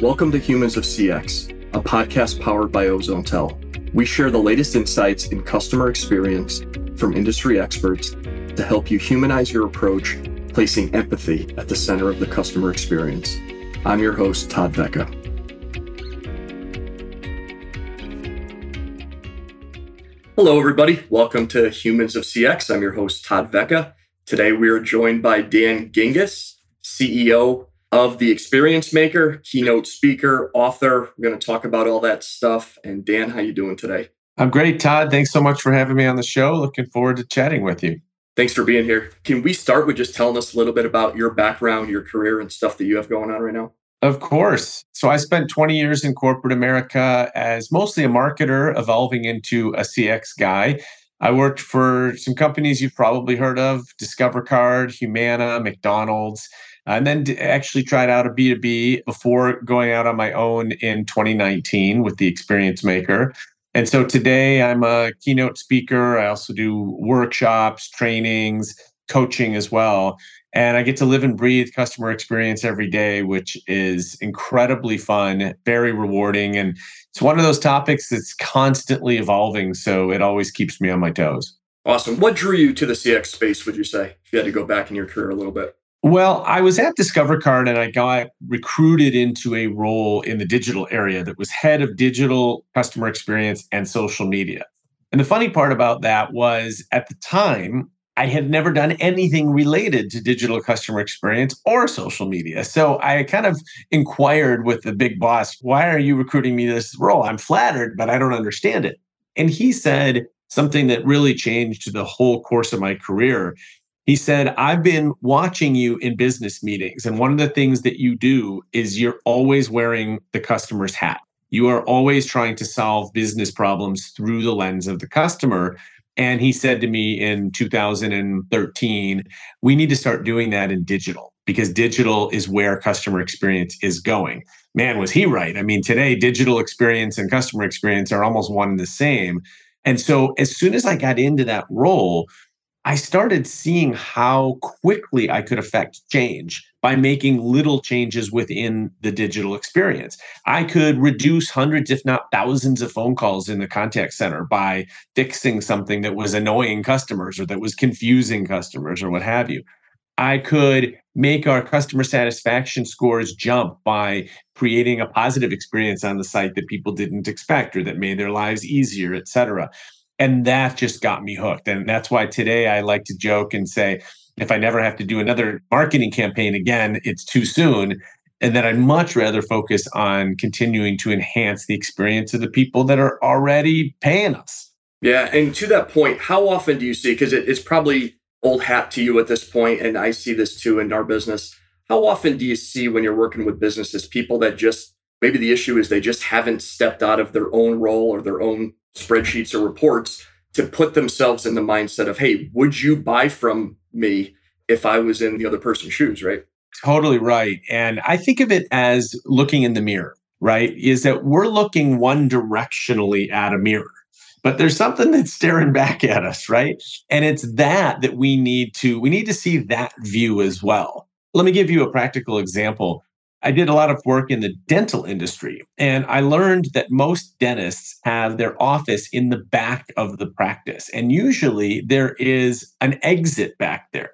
Welcome to Humans of CX, a podcast powered by OzoneTel. We share the latest insights in customer experience from industry experts to help you humanize your approach, placing empathy at the center of the customer experience. I'm your host, Todd Vecca. Hello, everybody. Welcome to Humans of CX. I'm your host, Todd Vecca. Today, we are joined by Dan Gingiss, CEO of The Experience Maker, keynote speaker, author. We're going to talk about all that stuff. And Dan, how you doing today? I'm great, Todd. Thanks so much for having me on the show. Looking forward to chatting with you. Thanks for being here. Can we start with just telling us a little bit about your background, your career, and stuff that you have going on right now? Of course. So I spent 20 years in corporate America as mostly a marketer, evolving into a CX guy. I worked for some companies you've probably heard of Discover Card, Humana, McDonald's, and then actually tried out a B2B before going out on my own in 2019 with the Experience Maker. And so today I'm a keynote speaker. I also do workshops, trainings, coaching as well. And I get to live and breathe customer experience every day, which is incredibly fun, very rewarding. And it's one of those topics that's constantly evolving. So it always keeps me on my toes. Awesome. What drew you to the CX space, would you say, if you had to go back in your career a little bit? Well, I was at Discover Card and I got recruited into a role in the digital area that was head of digital customer experience and social media. And the funny part about that was at the time, I had never done anything related to digital customer experience or social media. So I kind of inquired with the big boss, why are you recruiting me to this role? I'm flattered, but I don't understand it. And he said something that really changed the whole course of my career. He said, I've been watching you in business meetings. And one of the things that you do is you're always wearing the customer's hat. You are always trying to solve business problems through the lens of the customer. And he said to me in 2013, we need to start doing that in digital because digital is where customer experience is going. Man, was he right? I mean, today, digital experience and customer experience are almost one and the same. And so, as soon as I got into that role, I started seeing how quickly I could affect change by making little changes within the digital experience. I could reduce hundreds, if not thousands, of phone calls in the contact center by fixing something that was annoying customers or that was confusing customers or what have you. I could make our customer satisfaction scores jump by creating a positive experience on the site that people didn't expect or that made their lives easier, et cetera. And that just got me hooked. And that's why today I like to joke and say, if I never have to do another marketing campaign again, it's too soon. And that I'd much rather focus on continuing to enhance the experience of the people that are already paying us. Yeah. And to that point, how often do you see, because it's probably old hat to you at this point, and I see this too in our business. How often do you see when you're working with businesses people that just maybe the issue is they just haven't stepped out of their own role or their own spreadsheets or reports to put themselves in the mindset of, hey, would you buy from me if I was in the other person's shoes, right? Totally right. And I think of it as looking in the mirror, right? Is that we're looking one directionally at a mirror, but there's something that's staring back at us, right? And it's that that we need to we need to see that view as well. Let me give you a practical example. I did a lot of work in the dental industry, and I learned that most dentists have their office in the back of the practice. And usually there is an exit back there.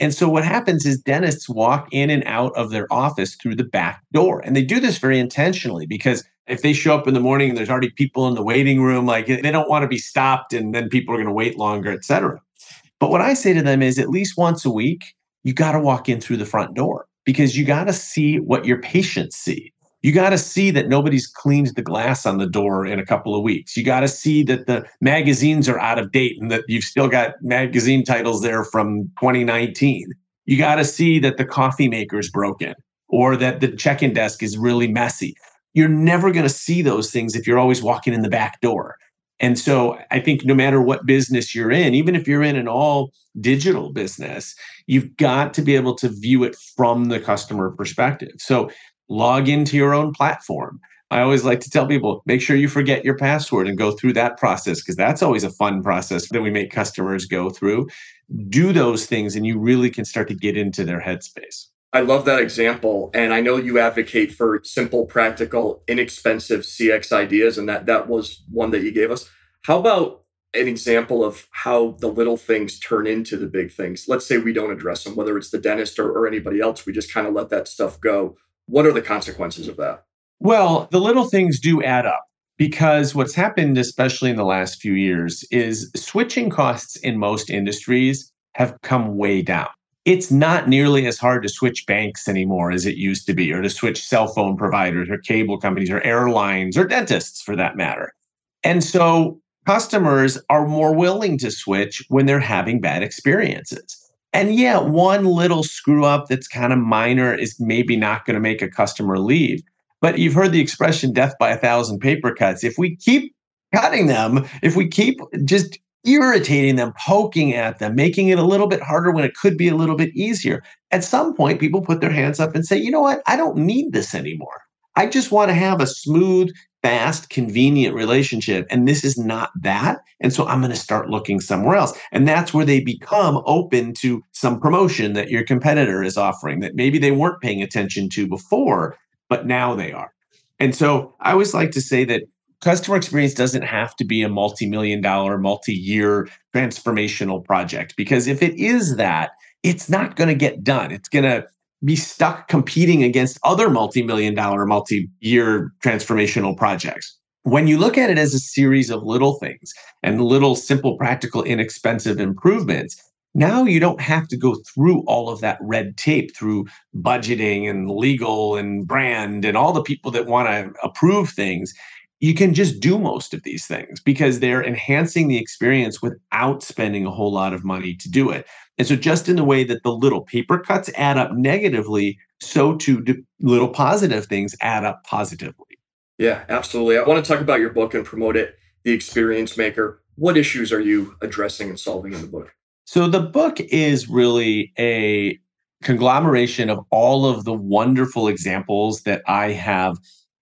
And so what happens is dentists walk in and out of their office through the back door. And they do this very intentionally because if they show up in the morning and there's already people in the waiting room, like they don't want to be stopped and then people are going to wait longer, et cetera. But what I say to them is at least once a week, you got to walk in through the front door because you got to see what your patients see. You got to see that nobody's cleaned the glass on the door in a couple of weeks. You got to see that the magazines are out of date and that you've still got magazine titles there from 2019. You got to see that the coffee maker's broken or that the check in desk is really messy. You're never going to see those things if you're always walking in the back door. And so I think no matter what business you're in, even if you're in an all digital business, you've got to be able to view it from the customer perspective. So log into your own platform. I always like to tell people make sure you forget your password and go through that process because that's always a fun process that we make customers go through. Do those things and you really can start to get into their headspace. I love that example. And I know you advocate for simple, practical, inexpensive CX ideas. And that, that was one that you gave us. How about an example of how the little things turn into the big things? Let's say we don't address them, whether it's the dentist or, or anybody else, we just kind of let that stuff go. What are the consequences of that? Well, the little things do add up because what's happened, especially in the last few years, is switching costs in most industries have come way down it's not nearly as hard to switch banks anymore as it used to be, or to switch cell phone providers or cable companies or airlines or dentists for that matter. And so customers are more willing to switch when they're having bad experiences. And yeah, one little screw up that's kind of minor is maybe not going to make a customer leave. But you've heard the expression death by a thousand paper cuts. If we keep cutting them, if we keep just irritating them, poking at them, making it a little bit harder when it could be a little bit easier. At some point, people put their hands up and say, you know what? I don't need this anymore. I just want to have a smooth, fast, convenient relationship. And this is not that. And so I'm going to start looking somewhere else. And that's where they become open to some promotion that your competitor is offering that maybe they weren't paying attention to before, but now they are. And so I always like to say that customer experience doesn't have to be a multi-million dollar multi-year transformational project because if it is that it's not going to get done. It's going to be stuck competing against other multi-million dollar multi-year transformational projects. When you look at it as a series of little things and little simple practical inexpensive improvements now you don't have to go through all of that red tape through budgeting and legal and brand and all the people that want to approve things you can just do most of these things because they're enhancing the experience without spending a whole lot of money to do it. And so, just in the way that the little paper cuts add up negatively, so too do little positive things add up positively. Yeah, absolutely. I want to talk about your book and promote it, The Experience Maker. What issues are you addressing and solving in the book? So, the book is really a conglomeration of all of the wonderful examples that I have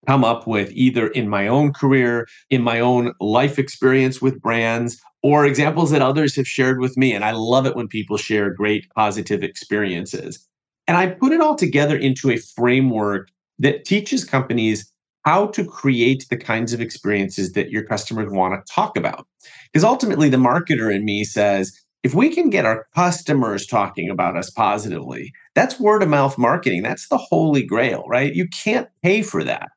come up with either in my own career, in my own life experience with brands, or examples that others have shared with me. And I love it when people share great positive experiences. And I put it all together into a framework that teaches companies how to create the kinds of experiences that your customers want to talk about. Because ultimately, the marketer in me says, if we can get our customers talking about us positively, that's word of mouth marketing. That's the holy grail, right? You can't pay for that.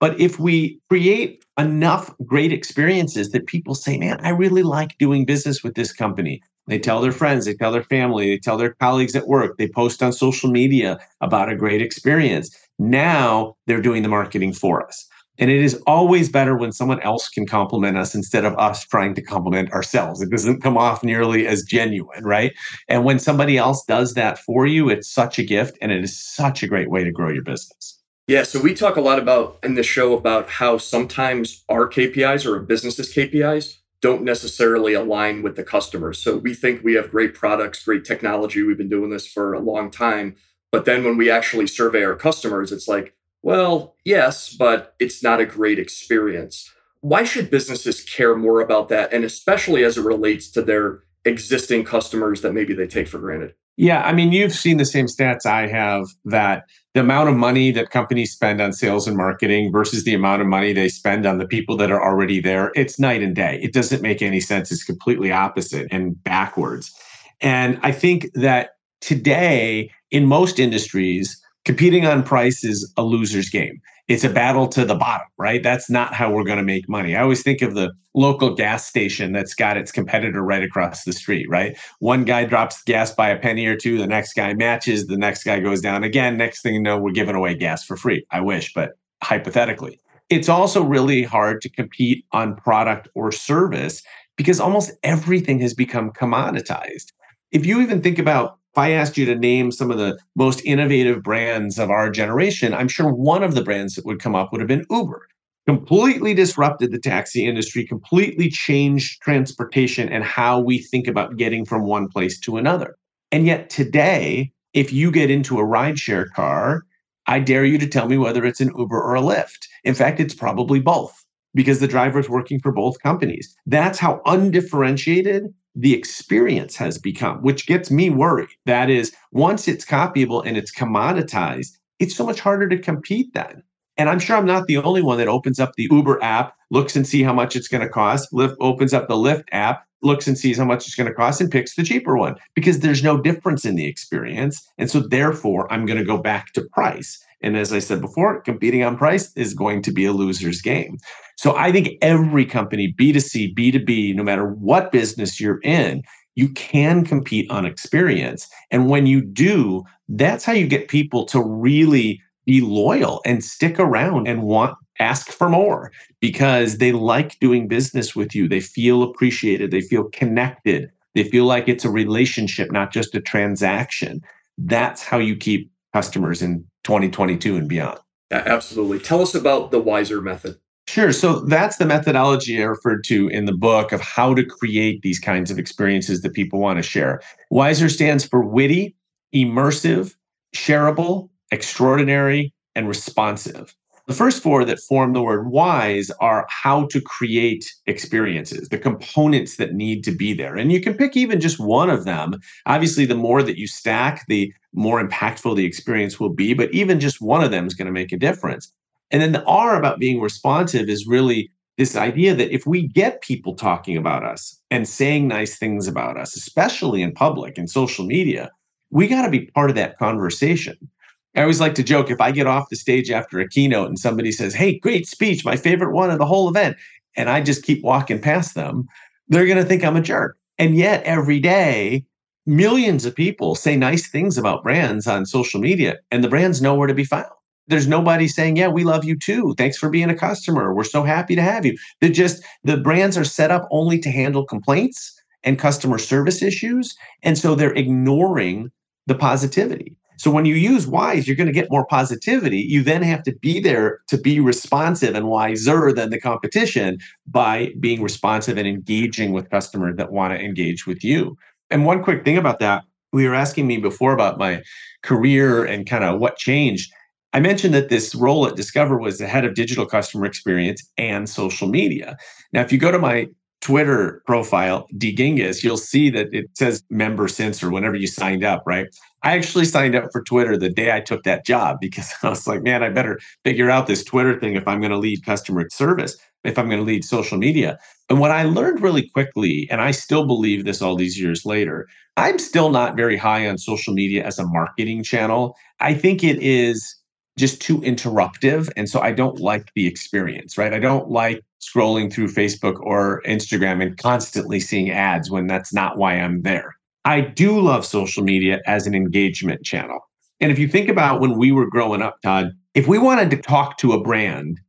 But if we create enough great experiences that people say, man, I really like doing business with this company. They tell their friends, they tell their family, they tell their colleagues at work, they post on social media about a great experience. Now they're doing the marketing for us. And it is always better when someone else can compliment us instead of us trying to compliment ourselves. It doesn't come off nearly as genuine, right? And when somebody else does that for you, it's such a gift and it is such a great way to grow your business. Yeah, so we talk a lot about in the show about how sometimes our KPIs or a business's KPIs don't necessarily align with the customers. So we think we have great products, great technology. We've been doing this for a long time. But then when we actually survey our customers, it's like, well, yes, but it's not a great experience. Why should businesses care more about that? And especially as it relates to their existing customers that maybe they take for granted? Yeah, I mean, you've seen the same stats I have that the amount of money that companies spend on sales and marketing versus the amount of money they spend on the people that are already there, it's night and day. It doesn't make any sense. It's completely opposite and backwards. And I think that today, in most industries, competing on price is a loser's game it's a battle to the bottom, right? That's not how we're going to make money. I always think of the local gas station that's got its competitor right across the street, right? One guy drops gas by a penny or two, the next guy matches, the next guy goes down again. Next thing you know, we're giving away gas for free. I wish, but hypothetically. It's also really hard to compete on product or service because almost everything has become commoditized. If you even think about if I asked you to name some of the most innovative brands of our generation, I'm sure one of the brands that would come up would have been Uber. Completely disrupted the taxi industry, completely changed transportation and how we think about getting from one place to another. And yet today, if you get into a rideshare car, I dare you to tell me whether it's an Uber or a Lyft. In fact, it's probably both because the driver's working for both companies. That's how undifferentiated the experience has become, which gets me worried. That is, once it's copyable and it's commoditized, it's so much harder to compete then. And I'm sure I'm not the only one that opens up the Uber app, looks and see how much it's going to cost, Lyft opens up the Lyft app, looks and sees how much it's going to cost and picks the cheaper one because there's no difference in the experience. And so therefore, I'm going to go back to price. And as I said before, competing on price is going to be a loser's game. So I think every company, B2C, B2B, no matter what business you're in, you can compete on experience. And when you do, that's how you get people to really be loyal and stick around and want ask for more because they like doing business with you. They feel appreciated, they feel connected, they feel like it's a relationship, not just a transaction. That's how you keep customers in 2022 and beyond. Yeah, absolutely. Tell us about the Wiser method. Sure. So that's the methodology I referred to in the book of how to create these kinds of experiences that people want to share. Wiser stands for witty, immersive, shareable, extraordinary, and responsive. The first four that form the word wise are how to create experiences, the components that need to be there. And you can pick even just one of them. Obviously, the more that you stack, the more impactful the experience will be, but even just one of them is going to make a difference. And then the R about being responsive is really this idea that if we get people talking about us and saying nice things about us, especially in public and social media, we got to be part of that conversation. I always like to joke if I get off the stage after a keynote and somebody says, Hey, great speech, my favorite one of the whole event, and I just keep walking past them, they're going to think I'm a jerk. And yet, every day, millions of people say nice things about brands on social media, and the brand's nowhere to be found. There's nobody saying, Yeah, we love you too. Thanks for being a customer. We're so happy to have you. They're just, the brands are set up only to handle complaints and customer service issues. And so they're ignoring the positivity. So when you use wise, you're going to get more positivity. You then have to be there to be responsive and wiser than the competition by being responsive and engaging with customers that want to engage with you. And one quick thing about that, we were asking me before about my career and kind of what changed. I mentioned that this role at Discover was the head of digital customer experience and social media. Now, if you go to my Twitter profile, DGingiss, you'll see that it says member since or whenever you signed up, right? I actually signed up for Twitter the day I took that job because I was like, man, I better figure out this Twitter thing if I'm going to lead customer service, if I'm going to lead social media. And what I learned really quickly, and I still believe this all these years later, I'm still not very high on social media as a marketing channel. I think it is just too interruptive. And so I don't like the experience, right? I don't like scrolling through Facebook or Instagram and constantly seeing ads when that's not why I'm there. I do love social media as an engagement channel. And if you think about when we were growing up, Todd, if we wanted to talk to a brand,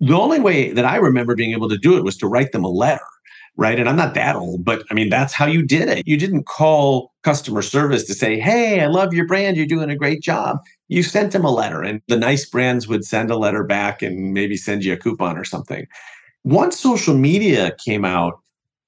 the only way that I remember being able to do it was to write them a letter right? And I'm not that old, but I mean, that's how you did it. You didn't call customer service to say, Hey, I love your brand. You're doing a great job. You sent them a letter, and the nice brands would send a letter back and maybe send you a coupon or something. Once social media came out,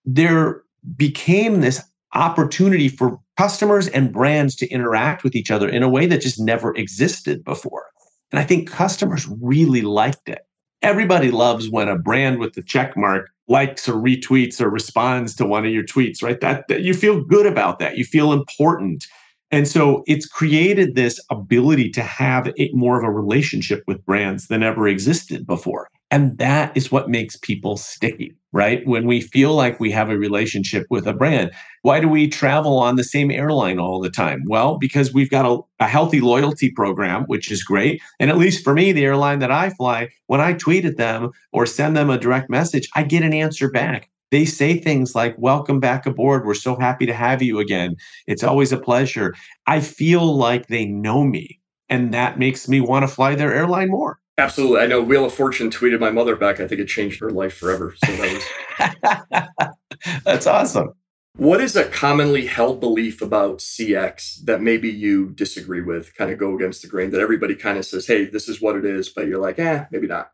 there became this opportunity for customers and brands to interact with each other in a way that just never existed before. And I think customers really liked it. Everybody loves when a brand with the check mark likes or retweets or responds to one of your tweets, right? That, that you feel good about that. You feel important. And so it's created this ability to have more of a relationship with brands than ever existed before. And that is what makes people sticky, right? When we feel like we have a relationship with a brand. Why do we travel on the same airline all the time? Well, because we've got a, a healthy loyalty program, which is great. And at least for me, the airline that I fly, when I tweet at them or send them a direct message, I get an answer back. They say things like, Welcome back aboard. We're so happy to have you again. It's always a pleasure. I feel like they know me. And that makes me want to fly their airline more. Absolutely. I know Wheel of Fortune tweeted my mother back. I think it changed her life forever. So that was That's awesome. What is a commonly held belief about CX that maybe you disagree with, kind of go against the grain that everybody kind of says, hey, this is what it is, but you're like, eh, maybe not?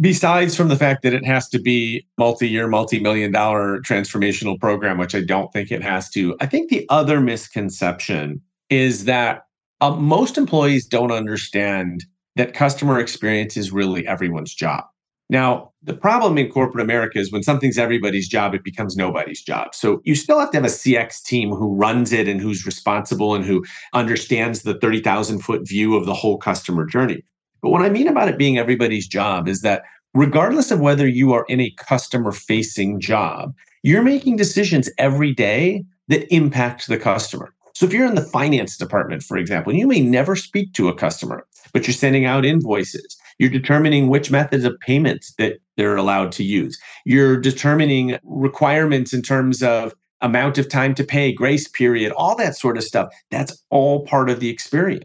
Besides from the fact that it has to be multi-year, multi-million dollar transformational program, which I don't think it has to, I think the other misconception is that uh, most employees don't understand that customer experience is really everyone's job. Now, the problem in corporate America is when something's everybody's job, it becomes nobody's job. So you still have to have a CX team who runs it and who's responsible and who understands the 30,000 foot view of the whole customer journey. But what I mean about it being everybody's job is that regardless of whether you are in a customer facing job, you're making decisions every day that impact the customer. So if you're in the finance department, for example, you may never speak to a customer, but you're sending out invoices. You're determining which methods of payments that they're allowed to use. You're determining requirements in terms of amount of time to pay, grace period, all that sort of stuff. That's all part of the experience.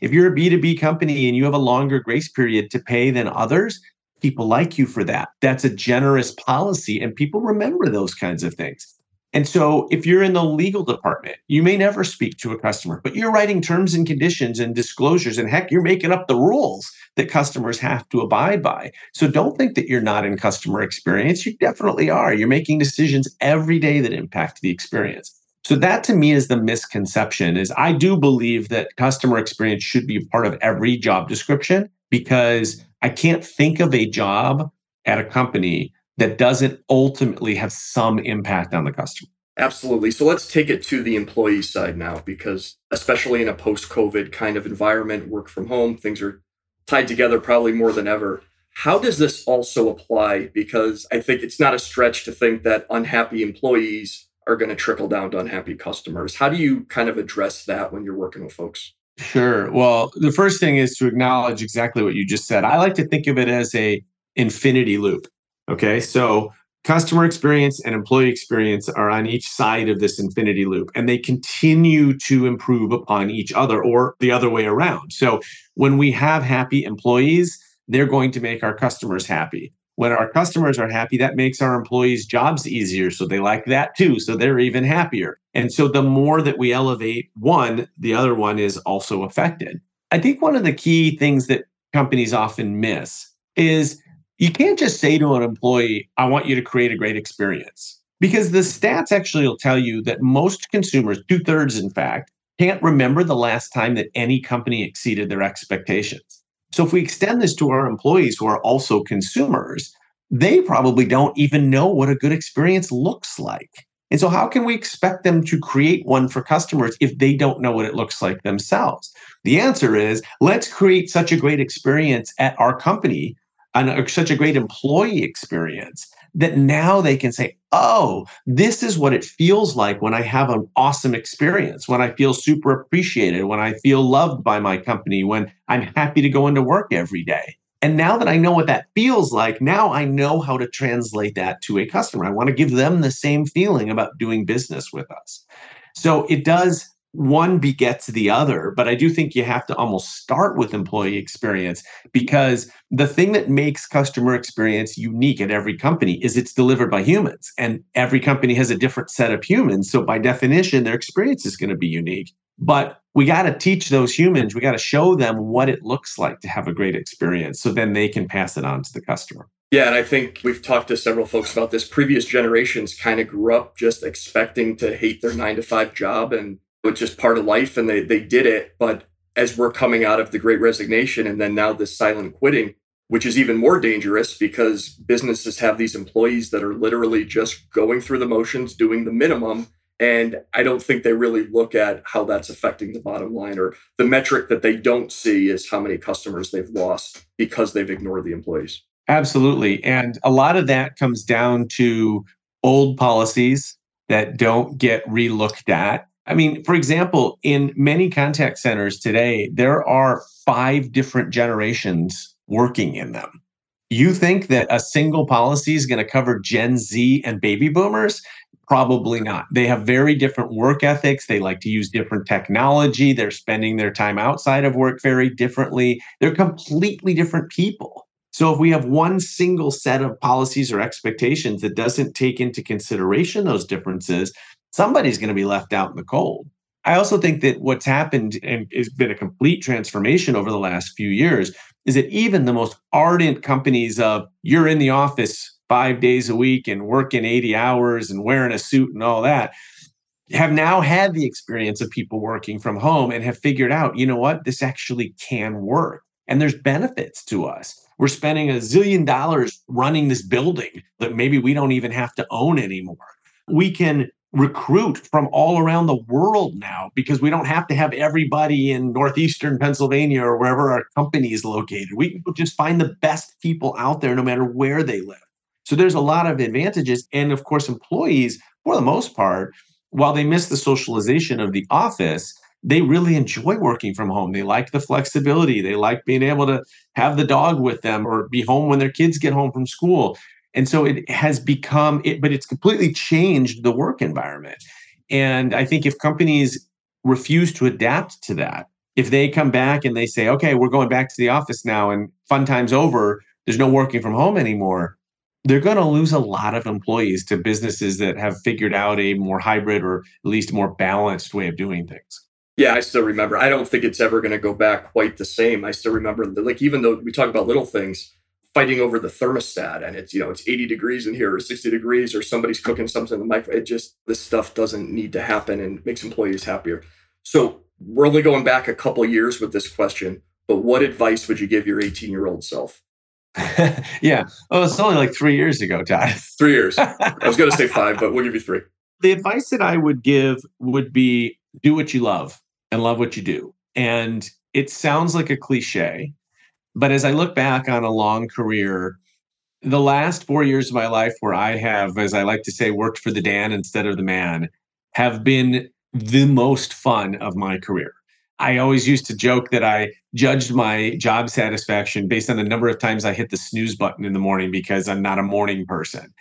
If you're a B2B company and you have a longer grace period to pay than others, people like you for that. That's a generous policy, and people remember those kinds of things. And so, if you're in the legal department, you may never speak to a customer, but you're writing terms and conditions and disclosures. And heck, you're making up the rules that customers have to abide by. So, don't think that you're not in customer experience. You definitely are. You're making decisions every day that impact the experience. So, that to me is the misconception is I do believe that customer experience should be part of every job description because I can't think of a job at a company that doesn't ultimately have some impact on the customer. Absolutely. So let's take it to the employee side now, because especially in a post COVID kind of environment, work from home, things are tied together probably more than ever. How does this also apply? Because I think it's not a stretch to think that unhappy employees are going to trickle down to unhappy customers. How do you kind of address that when you're working with folks? Sure. Well, the first thing is to acknowledge exactly what you just said. I like to think of it as a infinity loop. Okay. So customer experience and employee experience are on each side of this infinity loop and they continue to improve upon each other or the other way around. So when we have happy employees, they're going to make our customers happy. When our customers are happy, that makes our employees' jobs easier. So they like that too. So they're even happier. And so the more that we elevate one, the other one is also affected. I think one of the key things that companies often miss is you can't just say to an employee, I want you to create a great experience. Because the stats actually will tell you that most consumers, two thirds in fact, can't remember the last time that any company exceeded their expectations. So if we extend this to our employees who are also consumers, they probably don't even know what a good experience looks like. And so, how can we expect them to create one for customers if they don't know what it looks like themselves? The answer is let's create such a great experience at our company and such a great employee experience that now they can say, oh, this is what it feels like when I have an awesome experience, when I feel super appreciated, when I feel loved by my company, when I'm happy to go into work every day. And now that I know what that feels like, now I know how to translate that to a customer. I want to give them the same feeling about doing business with us. So it does one begets the other, but I do think you have to almost start with employee experience because the thing that makes customer experience unique at every company is it's delivered by humans, and every company has a different set of humans. So, by definition, their experience is going to be unique. But we got to teach those humans, we got to show them what it looks like to have a great experience so then they can pass it on to the customer. Yeah, and I think we've talked to several folks about this. Previous generations kind of grew up just expecting to hate their nine to five job and it's just part of life and they they did it. But as we're coming out of the great resignation and then now this silent quitting, which is even more dangerous because businesses have these employees that are literally just going through the motions, doing the minimum. And I don't think they really look at how that's affecting the bottom line or the metric that they don't see is how many customers they've lost because they've ignored the employees. Absolutely. And a lot of that comes down to old policies that don't get relooked at I mean, for example, in many contact centers today, there are five different generations working in them. You think that a single policy is going to cover Gen Z and baby boomers? Probably not. They have very different work ethics. They like to use different technology. They're spending their time outside of work very differently. They're completely different people. So, if we have one single set of policies or expectations that doesn't take into consideration those differences, somebody's going to be left out in the cold. I also think that what's happened and has been a complete transformation over the last few years is that even the most ardent companies of you're in the office five days a week and working 80 hours and wearing a suit and all that have now had the experience of people working from home and have figured out, you know what, this actually can work. and there's benefits to us. We're spending a zillion dollars running this building that maybe we don't even have to own anymore. We can recruit from all around the world now because we don't have to have everybody in northeastern Pennsylvania or wherever our company is located. We can just find the best people out there no matter where they live. So there's a lot of advantages. And of course, employees, for the most part, while they miss the socialization of the office, they really enjoy working from home. They like the flexibility. They like being able to have the dog with them or be home when their kids get home from school. And so it has become it, but it's completely changed the work environment. And I think if companies refuse to adapt to that, if they come back and they say, okay, we're going back to the office now and fun time's over, there's no working from home anymore, they're going to lose a lot of employees to businesses that have figured out a more hybrid or at least more balanced way of doing things. Yeah, I still remember. I don't think it's ever going to go back quite the same. I still remember, like, even though we talk about little things, fighting over the thermostat and it's, you know, it's 80 degrees in here or 60 degrees or somebody's cooking something in the microwave. It just, this stuff doesn't need to happen and makes employees happier. So we're only going back a couple years with this question, but what advice would you give your 18 year old self? yeah. Oh, it's only like three years ago, Todd. three years. I was going to say five, but we'll give you three. The advice that I would give would be do what you love and love what you do. And it sounds like a cliche, but as I look back on a long career, the last four years of my life where I have, as I like to say, worked for the Dan instead of the man, have been the most fun of my career. I always used to joke that I judged my job satisfaction based on the number of times I hit the snooze button in the morning because I'm not a morning person.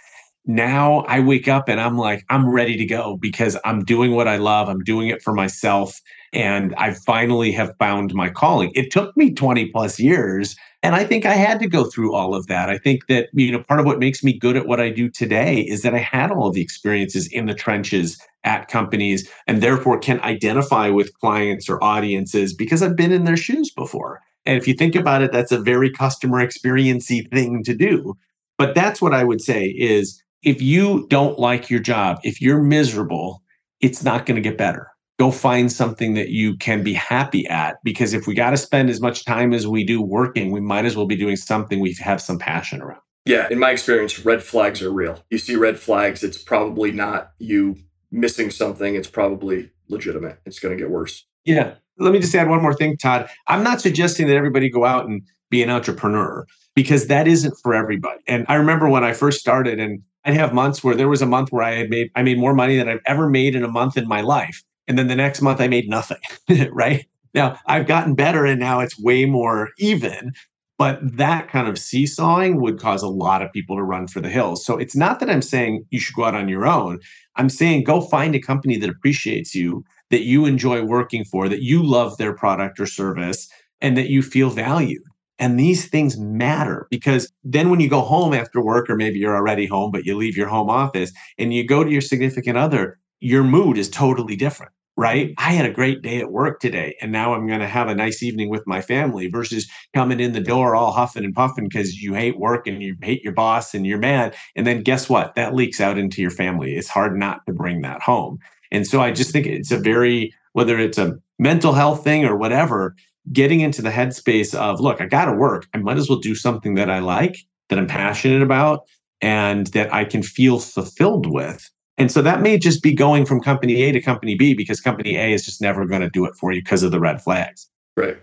Now I wake up and I'm like, I'm ready to go because I'm doing what I love. I'm doing it for myself and I finally have found my calling. It took me 20 plus years. And I think I had to go through all of that. I think that, you know, part of what makes me good at what I do today is that I had all of the experiences in the trenches at companies and therefore can identify with clients or audiences because I've been in their shoes before. And if you think about it, that's a very customer experiency thing to do. But that's what I would say is if you don't like your job, if you're miserable, it's not going to get better go find something that you can be happy at because if we got to spend as much time as we do working we might as well be doing something we have some passion around. Yeah in my experience red flags are real. You see red flags it's probably not you missing something it's probably legitimate. It's going to get worse. Yeah. Let me just add one more thing todd. I'm not suggesting that everybody go out and be an entrepreneur because that isn't for everybody. And i remember when i first started and I'd have months where there was a month where I had made I made more money than I've ever made in a month in my life. And then the next month I made nothing, right? Now I've gotten better and now it's way more even. But that kind of seesawing would cause a lot of people to run for the hills. So it's not that I'm saying you should go out on your own. I'm saying go find a company that appreciates you, that you enjoy working for, that you love their product or service, and that you feel valued. And these things matter because then when you go home after work, or maybe you're already home, but you leave your home office and you go to your significant other, your mood is totally different right? I had a great day at work today, and now I'm going to have a nice evening with my family versus coming in the door all huffing and puffing because you hate work and you hate your boss and you're mad. And then guess what? That leaks out into your family. It's hard not to bring that home. And so I just think it's a very, whether it's a mental health thing or whatever, getting into the headspace of, look, I got to work. I might as well do something that I like, that I'm passionate about, and that I can feel fulfilled with and so that may just be going from company A to company B because company A is just never going to do it for you because of the red flags. Right.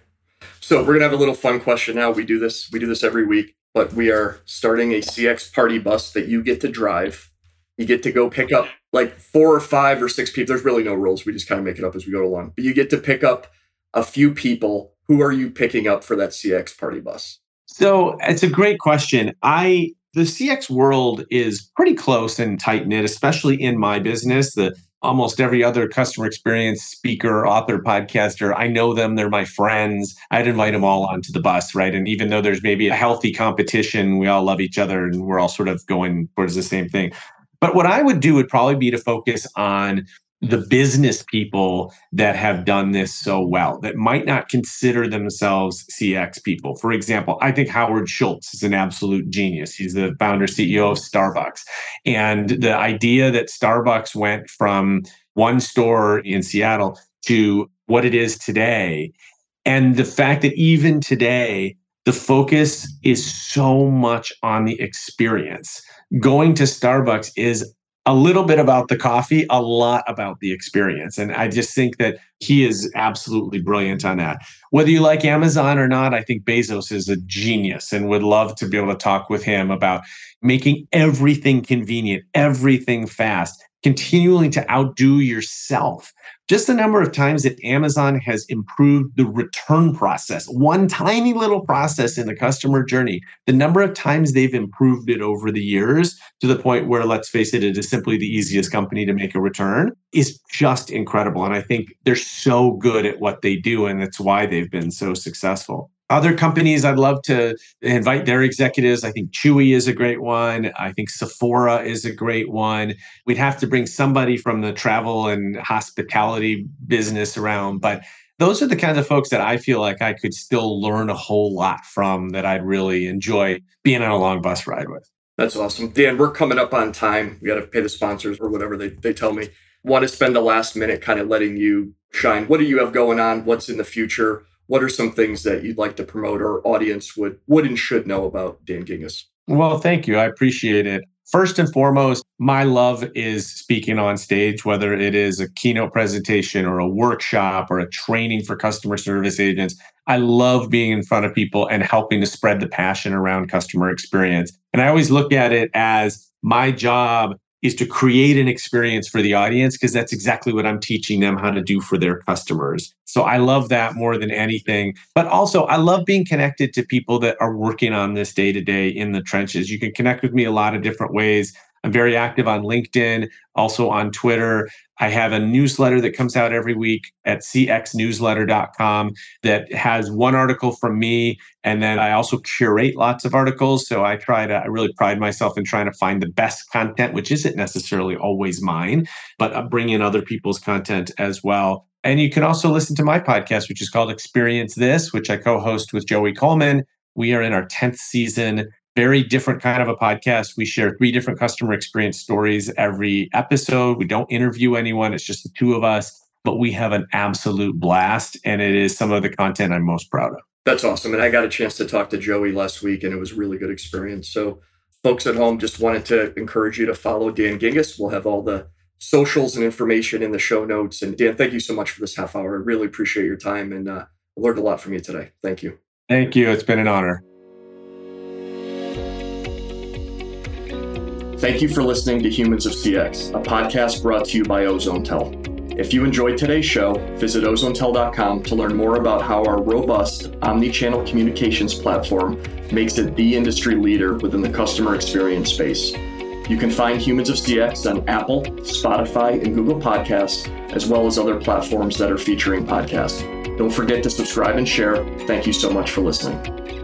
So we're going to have a little fun question now. We do this we do this every week, but we are starting a CX party bus that you get to drive. You get to go pick up like four or five or six people. There's really no rules. We just kind of make it up as we go along. But you get to pick up a few people. Who are you picking up for that CX party bus? So it's a great question. I the CX world is pretty close and tight knit, especially in my business. The almost every other customer experience speaker, author, podcaster, I know them. They're my friends. I'd invite them all onto the bus, right? And even though there's maybe a healthy competition, we all love each other and we're all sort of going towards the same thing. But what I would do would probably be to focus on the business people that have done this so well that might not consider themselves CX people. For example, I think Howard Schultz is an absolute genius. He's the founder CEO of Starbucks. And the idea that Starbucks went from one store in Seattle to what it is today And the fact that even today, the focus is so much on the experience. Going to Starbucks is a little bit about the coffee, a lot about the experience. And I just think that he is absolutely brilliant on that. Whether you like Amazon or not, I think Bezos is a genius and would love to be able to talk with him about making everything convenient, everything fast, continuing to outdo yourself just the number of times that Amazon has improved the return process, one tiny little process in the customer journey, the number of times they've improved it over the years to the point where, let's face it, it is simply the easiest company to make a return is just incredible. And I think they're so good at what they do, and that's why they've been so successful. Other companies, I'd love to invite their executives. I think Chewy is a great one. I think Sephora is a great one. We'd have to bring somebody from the travel and hospitality business around, but those are the kinds of folks that I feel like I could still learn a whole lot from that I'd really enjoy being on a long bus ride with. That's awesome. Dan, we're coming up on time. We got to pay the sponsors or whatever they, they tell me. Want to spend the last minute kind of letting you shine. What do you have going on? What's in the future? What are some things that you'd like to promote or audience would would and should know about Dan Gingiss? Well, thank you. I appreciate it. First and foremost, my love is speaking on stage, whether it is a keynote presentation or a workshop or a training for customer service agents. I love being in front of people and helping to spread the passion around customer experience. And I always look at it as my job is to create an experience for the audience because that's exactly what I'm teaching them how to do for their customers. So I love that more than anything. But also, I love being connected to people that are working on this day to day in the trenches. You can connect with me a lot of different ways. I'm very active on LinkedIn, also on Twitter. I have a newsletter that comes out every week at cxnewsletter.com that has one article from me. And then I also curate lots of articles. So I try to, I really pride myself in trying to find the best content, which isn't necessarily always mine, but bring in other people's content as well. And you can also listen to my podcast, which is called Experience This, which I co host with Joey Coleman. We are in our 10th season very different kind of a podcast. We share three different customer experience stories every episode. We don't interview anyone, it's just the two of us, but we have an absolute blast. And it is some of the content I'm most proud of. That's awesome. And I got a chance to talk to Joey last week, and it was a really good experience. So, folks at home, just wanted to encourage you to follow Dan Gingiss. We'll have all the socials and information in the show notes. And Dan, thank you so much for this half hour. I really appreciate your time and uh, learned a lot from you today. Thank you. Thank you. It's been an honor. Thank you for listening to Humans of CX, a podcast brought to you by OzoneTel. If you enjoyed today's show, visit ozonetel.com to learn more about how our robust omni-channel communications platform makes it the industry leader within the customer experience space. You can find Humans of CX on Apple, Spotify, and Google Podcasts, as well as other platforms that are featuring podcasts. Don't forget to subscribe and share. Thank you so much for listening.